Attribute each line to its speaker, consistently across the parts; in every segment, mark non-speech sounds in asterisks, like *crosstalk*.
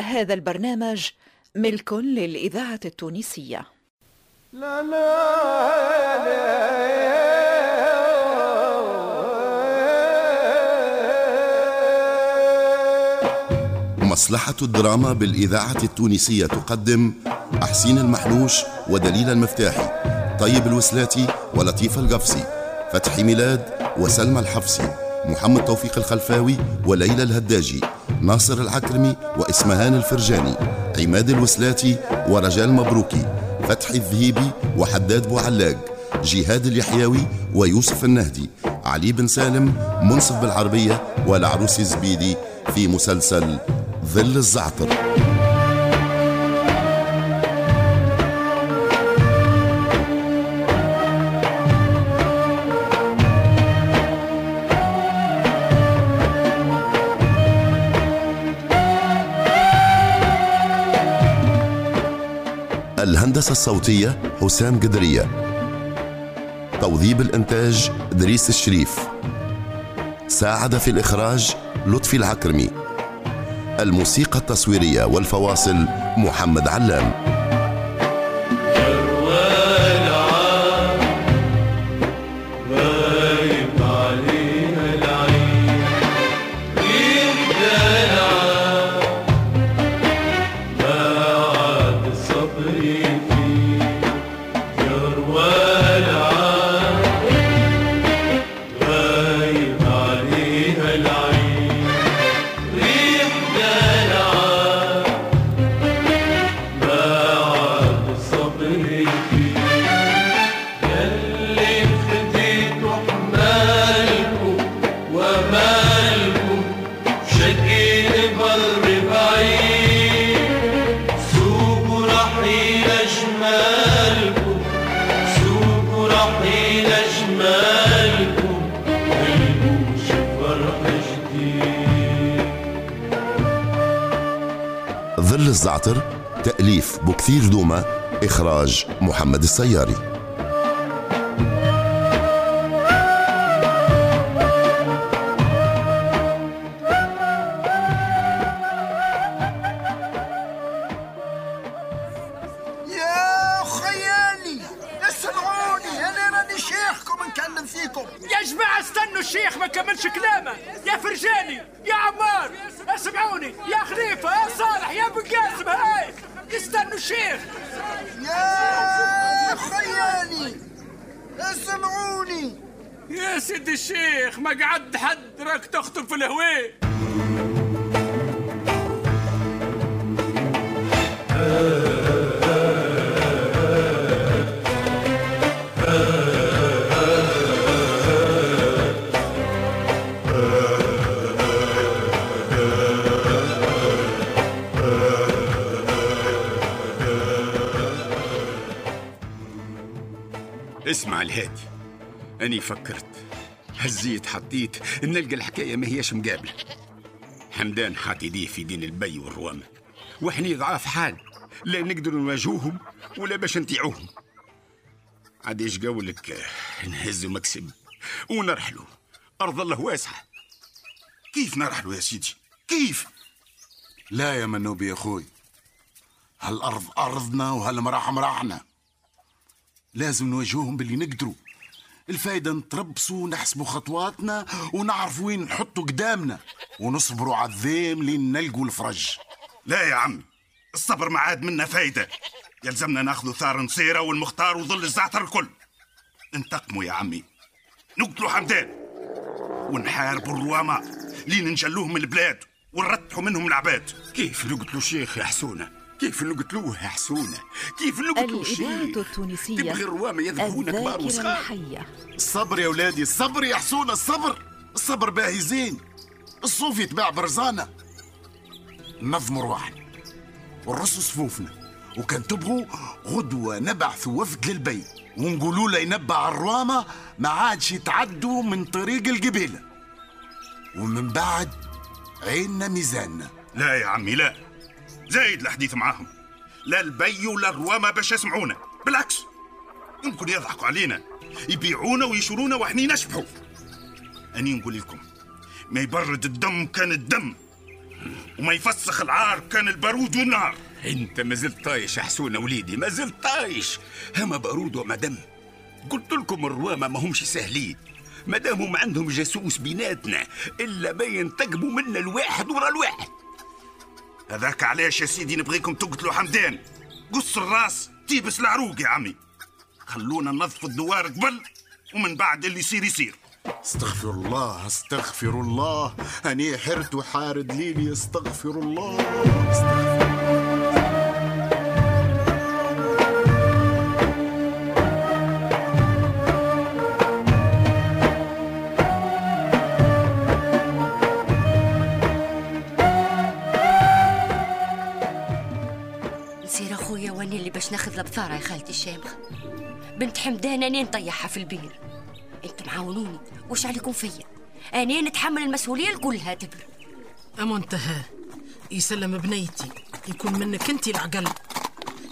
Speaker 1: هذا البرنامج ملك للإذاعة التونسية.
Speaker 2: لا لا
Speaker 3: مصلحة الدراما بالإذاعة التونسية تقدم أحسين المحلوش ودليل المفتاحي طيب الوسلاتي ولطيف القفصي فتحي ميلاد وسلمى الحفصي محمد توفيق الخلفاوي وليلى الهداجي. ناصر العكرمي وإسمهان الفرجاني عماد الوسلاتي ورجال مبروكي فتحي الذهيبي وحداد بوعلاق جهاد اليحيوي ويوسف النهدي علي بن سالم منصف بالعربية والعروس الزبيدي في مسلسل ظل الزعتر. الهندسة الصوتية حسام قدرية. توظيب الإنتاج دريس الشريف. ساعد في الإخراج لطفي العكرمي. الموسيقى التصويرية والفواصل محمد علام. الزعتر تأليف بكثير دوما إخراج محمد السياري.
Speaker 4: يا خيالي اسمعوني أنا راني شيخكم نكلم فيكم.
Speaker 5: يا جماعة استنوا الشيخ ما كملش كلامه. يا فرجاني يا عمار اسمعوني يا خليفة يا صالح يا بن قاسم هاي استنوا الشيخ
Speaker 4: يا خيالي اسمعوني
Speaker 5: يا سيدي الشيخ ما قعد حد راك تخطب في الهواء.
Speaker 6: الهادي أني فكرت هزيت حطيت نلقى الحكاية ما هيش مقابلة. حمدان حاط يديه في دين البي والروامة وإحنا ضعاف حال لا نقدر نواجهوهم ولا باش نطيعوهم. عاد إيش قولك؟ نهزوا مكسب ونرحلوا أرض الله واسعة.
Speaker 7: كيف نرحلوا يا سيدي؟ كيف؟ لا يا منوبي يا أخوي. هالأرض أرضنا وهالمراح مراحنا لازم نواجهوهم باللي نقدروا. الفايدة نتربصوا ونحسبوا خطواتنا ونعرفوا وين نحطوا قدامنا ونصبروا على الذيم لين نلقوا الفرج.
Speaker 8: لا يا عمي الصبر ما عاد منا فايدة. يلزمنا ناخذ ثار نصيرة والمختار وظل الزعتر الكل. انتقموا يا عمي. نقتلوا حمدان. ونحاربوا الروامة لين نجلوهم من البلاد ونرتحوا منهم العباد.
Speaker 6: كيف نقتلوا شيخ يا حسونة؟ كيف نقتلوه يا حسونة كيف نقتلوا
Speaker 1: الإذاعة
Speaker 6: الشيخ
Speaker 1: التونسية
Speaker 6: تبغي الروامة يذبحون كبار وصغار.
Speaker 1: الحية.
Speaker 7: الصبر يا ولادي الصبر يا حسونة الصبر الصبر باهي زين الصوف يتباع برزانة. نظموا رواحنا ونرصوا صفوفنا. وكان تبغوا غدوة نبعث وفد للبي ونقولوا له ينبع الروامة ما عادش يتعدوا من طريق القبيلة. ومن بعد عيننا ميزاننا.
Speaker 8: لا يا عمي لا. زايد الحديث معاهم. لا الباي ولا الروامة باش يسمعونا. بالعكس يمكن يضحكوا علينا. يبيعونا ويشرونا وحني نشبحوا. أني نقول لكم ما يبرد الدم كان الدم وما يفسخ العار كان البارود والنار.
Speaker 6: أنت ما زلت طايش يا حسونة وليدي ما زلت طايش هما بارود وما دم. قلت لكم الروامه ما همش سهلين. ما دامهم عندهم جاسوس بيناتنا إلا ما ينتقموا منا الواحد ورا الواحد.
Speaker 8: هذاك علاش يا سيدي؟ نبغيكم تقتلوا حمدان. قص الراس تيبس العروق يا عمي. خلونا ننظف الدوار قبل ومن بعد اللي يصير يصير.
Speaker 7: استغفر الله استغفر الله. أني حرت وحارد ليلي استغفر الله.
Speaker 9: نسير البثارة يا خالتي الشامخة بنت حمدان أني نطيحها في البير. أنتم معاونوني وش عليكم فيا؟ أني نتحمل المسؤولية كلها تبر.
Speaker 10: منتهى يسلم بنيتي يكون منك انت العقل.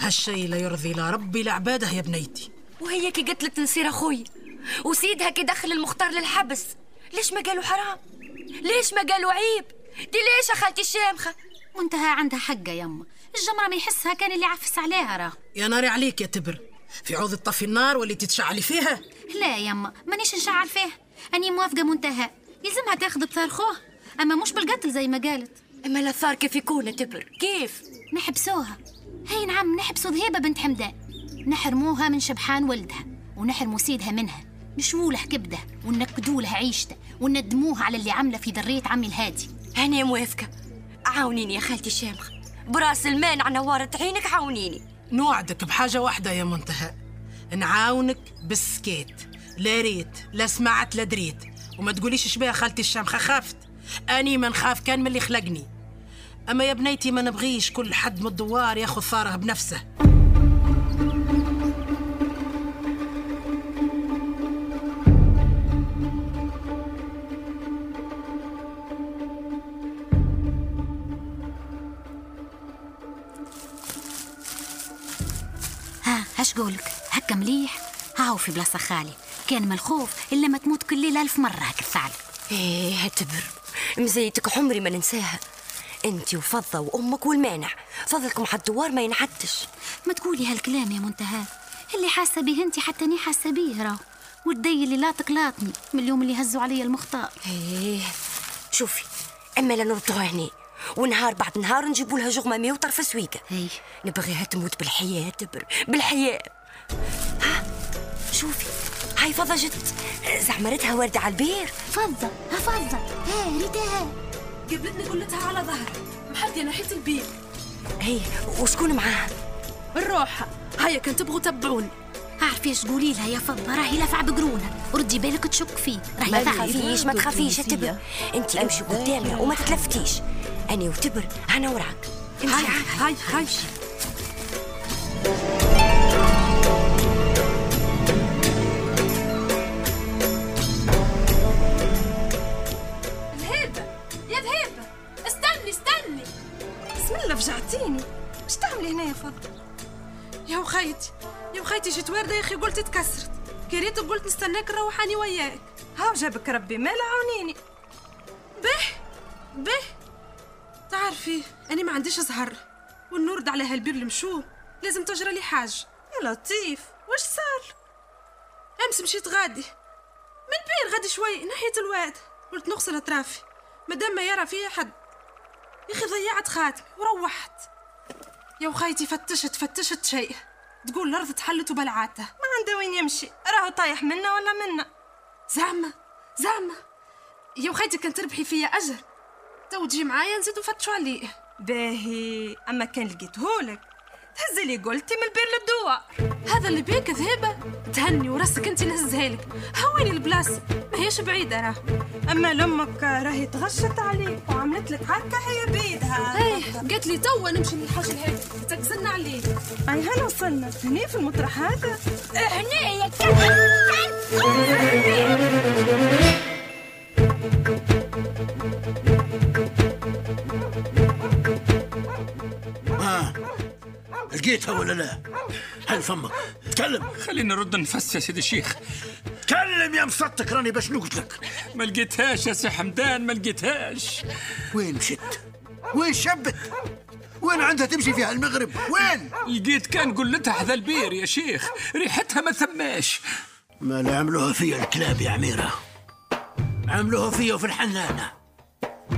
Speaker 10: هالشي لا يرضي لا ربي لا عباده يا بنيتي.
Speaker 9: وهي كي قتلت نسير اخويا وسيدها كي دخل المختار للحبس. ليش ما قالوا حرام؟ ليش ما قالوا عيب؟ دي ليش يا خالتي الشامخة
Speaker 11: منتهى عندها حقة يما الجمرة ما يحسها كان اللي عفس عليها راه.
Speaker 10: يا ناري عليك يا تبر. في عوض تطفي النار واللي تتشعلي فيها.
Speaker 11: لا يما مانيش نشعل فيه. أني موافقة منتهى. يلزمها تاخذ بثار خوه. أما مش بالقتل زي ما قالت.
Speaker 9: أما الاثار كيف يكون يا تبر؟ كيف؟
Speaker 11: نحبسوها. هي نعم نحبسوا ذهيبة بنت حمدان نحرموها من شبحان ولدها ونحرموا سيدها منها. نشوله كبدة ونكدوا لها عيشته وندموها على اللي عمله في ذرية عمي الهادي.
Speaker 9: أنا موافقة. عاونيني يا خالتي الشامخة براس المانع نورت عينك عاونيني.
Speaker 10: نوعدك بحاجة واحدة يا منتهى. نعاونك بالسكيت لا ريت لا سمعت لا دريت. وما تقوليش شبيه خالتي الشامخة خافت. أني ما نخاف كان من اللي خلقني. أما يا بنيتي ما نبغيش كل حد من الدوار ياخذ ثاره بنفسه.
Speaker 11: هاو في بلاصة خالي كان من الخوف إلا ما تموت كل ليلة ألف مرة هك الثعلب
Speaker 9: إيه هتبر مزيتك عمري ما ننساها. انت وفضة وأمك والمانع. فضلكم على الدوار ما ينعدش.
Speaker 11: ما تقولي هالكلام يا منتهى. اللي حاسة به انت حتى أني حاسة بيه راه. والدي اللي لا تقلاطني من اليوم اللي هزوا علي المختار.
Speaker 9: إيه شوفي أما لا نردوها هني ونهار بعد نهار نجيبوا لها جغمامية وطرف سويقة.
Speaker 11: إي.
Speaker 9: نبغيها تموت بالحياة تبر. بالحياة. ها شوفي. هاي فضة جت زعمرتها واردة على البير.
Speaker 11: فضة ها فضة ها ريتها
Speaker 10: قبلتني قلتها على ظهر. محدي ناحية البير.
Speaker 9: هي وشكون معاها؟
Speaker 10: الروحة هيا كان تبغوا تبعوني.
Speaker 11: عارفة إيش تقولي لها يا فضة. راهي لافعة بقرونها ردي بالك تشك فيه. راهي
Speaker 9: ما تخافيش ما تخافيش يا تبر. انت امشي قدامنا وما تتلفتيش. أني وتبر أنا وراك.
Speaker 10: هاي. هاي هاي.
Speaker 12: يا
Speaker 10: وخيتي يا وخيتي جيت واردة يا أخي قلت تكسرت. كريت قلت نستناك نروحاني وياك.
Speaker 12: هاو جابك ربي مالا عاونيني.
Speaker 10: به به. تعرفي أنا ما عنديش زهر. والنور على هالبير المشوه لازم تجرى لي حاجة
Speaker 12: يا لطيف واش صار؟
Speaker 10: أمس مشيت غادي. من بير غادي شوي ناحية الواد. قلت نغسل أطرافي. مادام ما يرى فيا حد. يا أخي ضيعت خاتمي وروحت. يا وخيتي فتشت فتشت شيء. تقول الأرض تحلت وبلعاتها.
Speaker 12: ما عنده وين يمشي. راهو طايح منا ولا منا؟
Speaker 10: زعما زعما يا وخيتي كان تربحي فيا أجر. تو تجي معايا نزيد نفتشوا عليه.
Speaker 12: باهي أما كان لقيتهولك تهزي لي قلتي من البير للدواء.
Speaker 10: هذا اللي بيك ذهبة. تهني وراسك انت نهزها لك. هويني البلاصة ما هيش بعيدة راه
Speaker 12: أما لأمك راهي تغشت عليك وعملت لك هكا هي بيدها.
Speaker 10: إيه قالت لي توا نمشي للحاج الهادي تكسلنا عليه
Speaker 12: أي هلا وصلنا. هني في المطرح هذا؟
Speaker 9: هنا يا
Speaker 13: ها لقيتها ولا لا؟ هل فمك؟ تكلم.
Speaker 5: خلينا نرد نفس يا سيدي الشيخ.
Speaker 13: تكلم يا مسطك راني باش نقتلك
Speaker 5: ما لقيتهاش يا سي حمدان ما لقيتهاش.
Speaker 13: وين مشيت؟
Speaker 4: وين شبت؟ وين عندها تمشي فيها المغرب؟ وين؟
Speaker 5: لقيت كان قلتها حذا البير يا شيخ. ريحتها ما ثماش.
Speaker 13: ما اللي عملوها فيا الكلاب يا عميرة. عملوها فيا وفي الحنانة.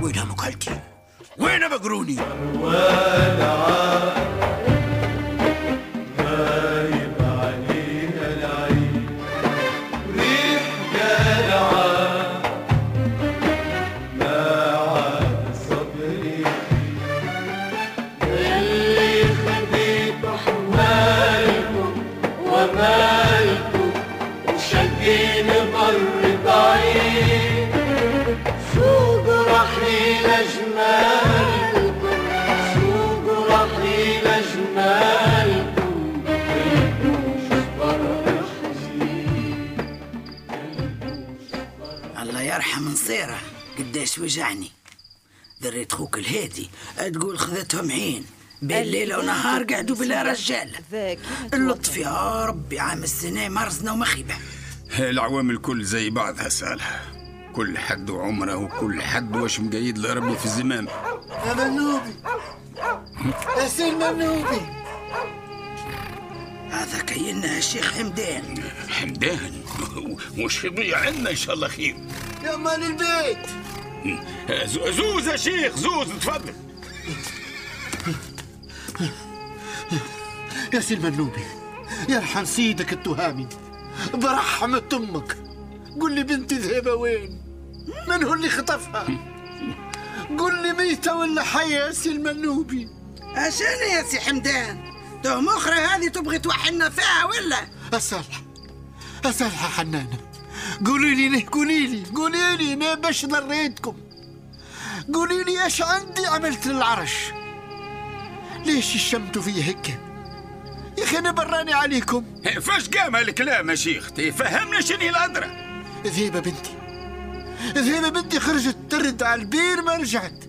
Speaker 13: وينها مكالتي وين بقروني
Speaker 2: ومالكم
Speaker 14: يرحم نصيره قديش وجعني. ذريت خوك الهادي تقول خذتهم عين. بين ليلة ونهار قعدوا بلا رجال. اللطف يا ربي عام السنة مرزنا ومخيبة
Speaker 6: العوام الكل زي بعضها سالها. كل حد وعمره وكل حد واش مقيد لربي في الزمام
Speaker 4: يا منوبي. يا سي المنوبي
Speaker 14: هذا كينا الشيخ حمدان.
Speaker 6: حمدان؟ *laughs* وش يضيع عندنا إن شاء الله خير.
Speaker 4: يا مال البيت
Speaker 6: زوز يا شيخ زوز تفضل.
Speaker 4: يا سي المنوبي يرحم سيدك التهامي برحمة أمك قل لي بنتي ذهبة وين؟ من هو اللي خطفها؟ قل لي ميتة ولا حية يا سي المنوبي؟
Speaker 14: عشان يا سي حمدان؟ تو مخرة هذه تبغي توحلنا فيها ولا؟
Speaker 4: أصالح أصالح حنانة. قولي لي ليه قولي لي قولي لي أنا باش ضريتكم قولي لي إيش عندي عملت للعرش؟ ليش شمتوا في هيك؟ يا أخي أنا براني عليكم.
Speaker 6: فاش قام هالكلام يا شيخ؟ تفهمنا شنو الأدرى؟
Speaker 4: ذهيبة بنتي ذهيبة بنتي خرجت ترد على البير ما رجعت.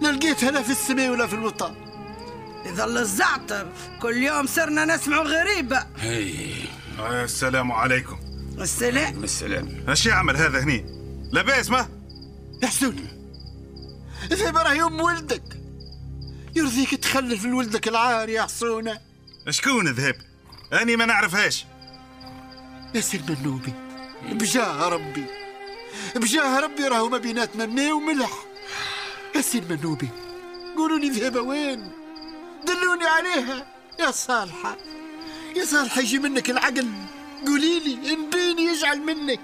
Speaker 4: لا لقيتها لا في السماء ولا في الوطن.
Speaker 14: يظل الزعتر كل يوم صرنا نسمع غريبة.
Speaker 8: السلام عليكم.
Speaker 14: السلام.
Speaker 6: السلام.
Speaker 8: إيش يعمل هذا هني؟ لاباس ما؟
Speaker 4: يحسوني ذهيبة راهي أم ولدك. يرضيك تخلف لولدك العار يا حصونة.
Speaker 8: شكون ذهب؟ أني ما نعرفهاش.
Speaker 4: يا سي المنوبي بجاه ربي. بجاه ربي راهو ما بيناتنا ماء وملح. يا سي المنوبي قولوا لي ذهبة وين؟ دلوني عليها. يا صالحة يا صالحة يجي منك العقل. قولي لي نبيني يجعل منك.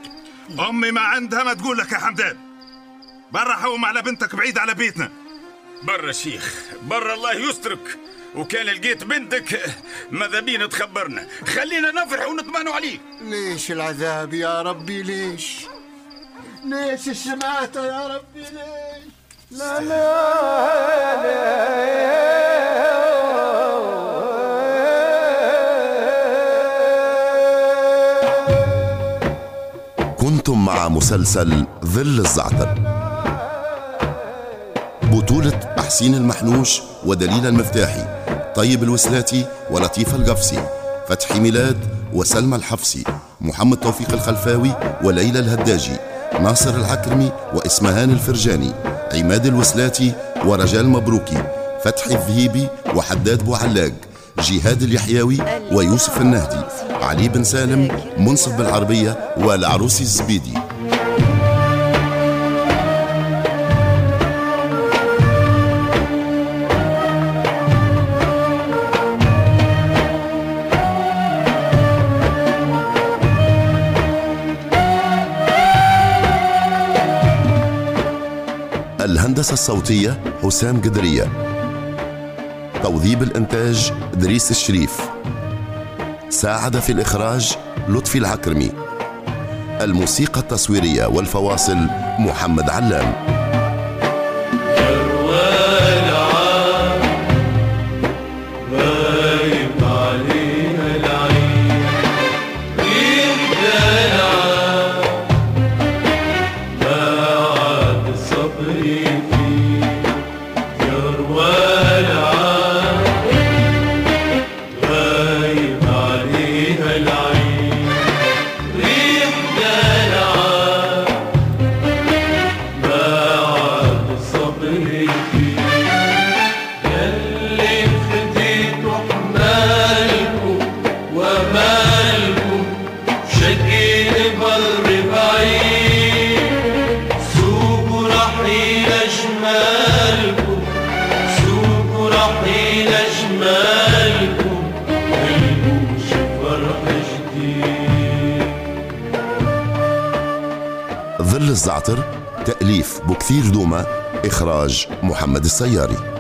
Speaker 8: أمي ما عندها ما تقول لك يا حمدان. برا حوم على بنتك بعيد على بيتنا.
Speaker 6: برا شيخ برا الله يسترك. وكان لقيت بنتك ماذا بينا تخبرنا؟ خلينا نفرح ونطمئنوا عليك.
Speaker 4: ليش العذاب يا ربي؟ ليش؟ ليش الشماتة يا ربي؟ ليش؟
Speaker 2: لا لا.
Speaker 3: كنتم مع مسلسل ظل الزعتر. بطولة حسين المحنوش ودليل المفتاحي طيب الوسلاتي ولطيف القفصي فتحي ميلاد وسلمى الحفصي محمد توفيق الخلفاوي وليلى الهداجي ناصر العكرمي وإسمهان الفرجاني عماد الوسلاتي ورجال مبروكي فتحي الذهيبي وحداد بوعلاق جهاد اليحيوي ويوسف النهدي علي بن سالم منصف بالعربية والعروسي الزبيدي. الهندسة الصوتية حسام قدرية. توظيب الإنتاج دريس الشريف. ساعد في الإخراج لطفي العكرمي. الموسيقى التصويرية والفواصل محمد علام. الزعتر تأليف بكثير دوما إخراج محمد السياري.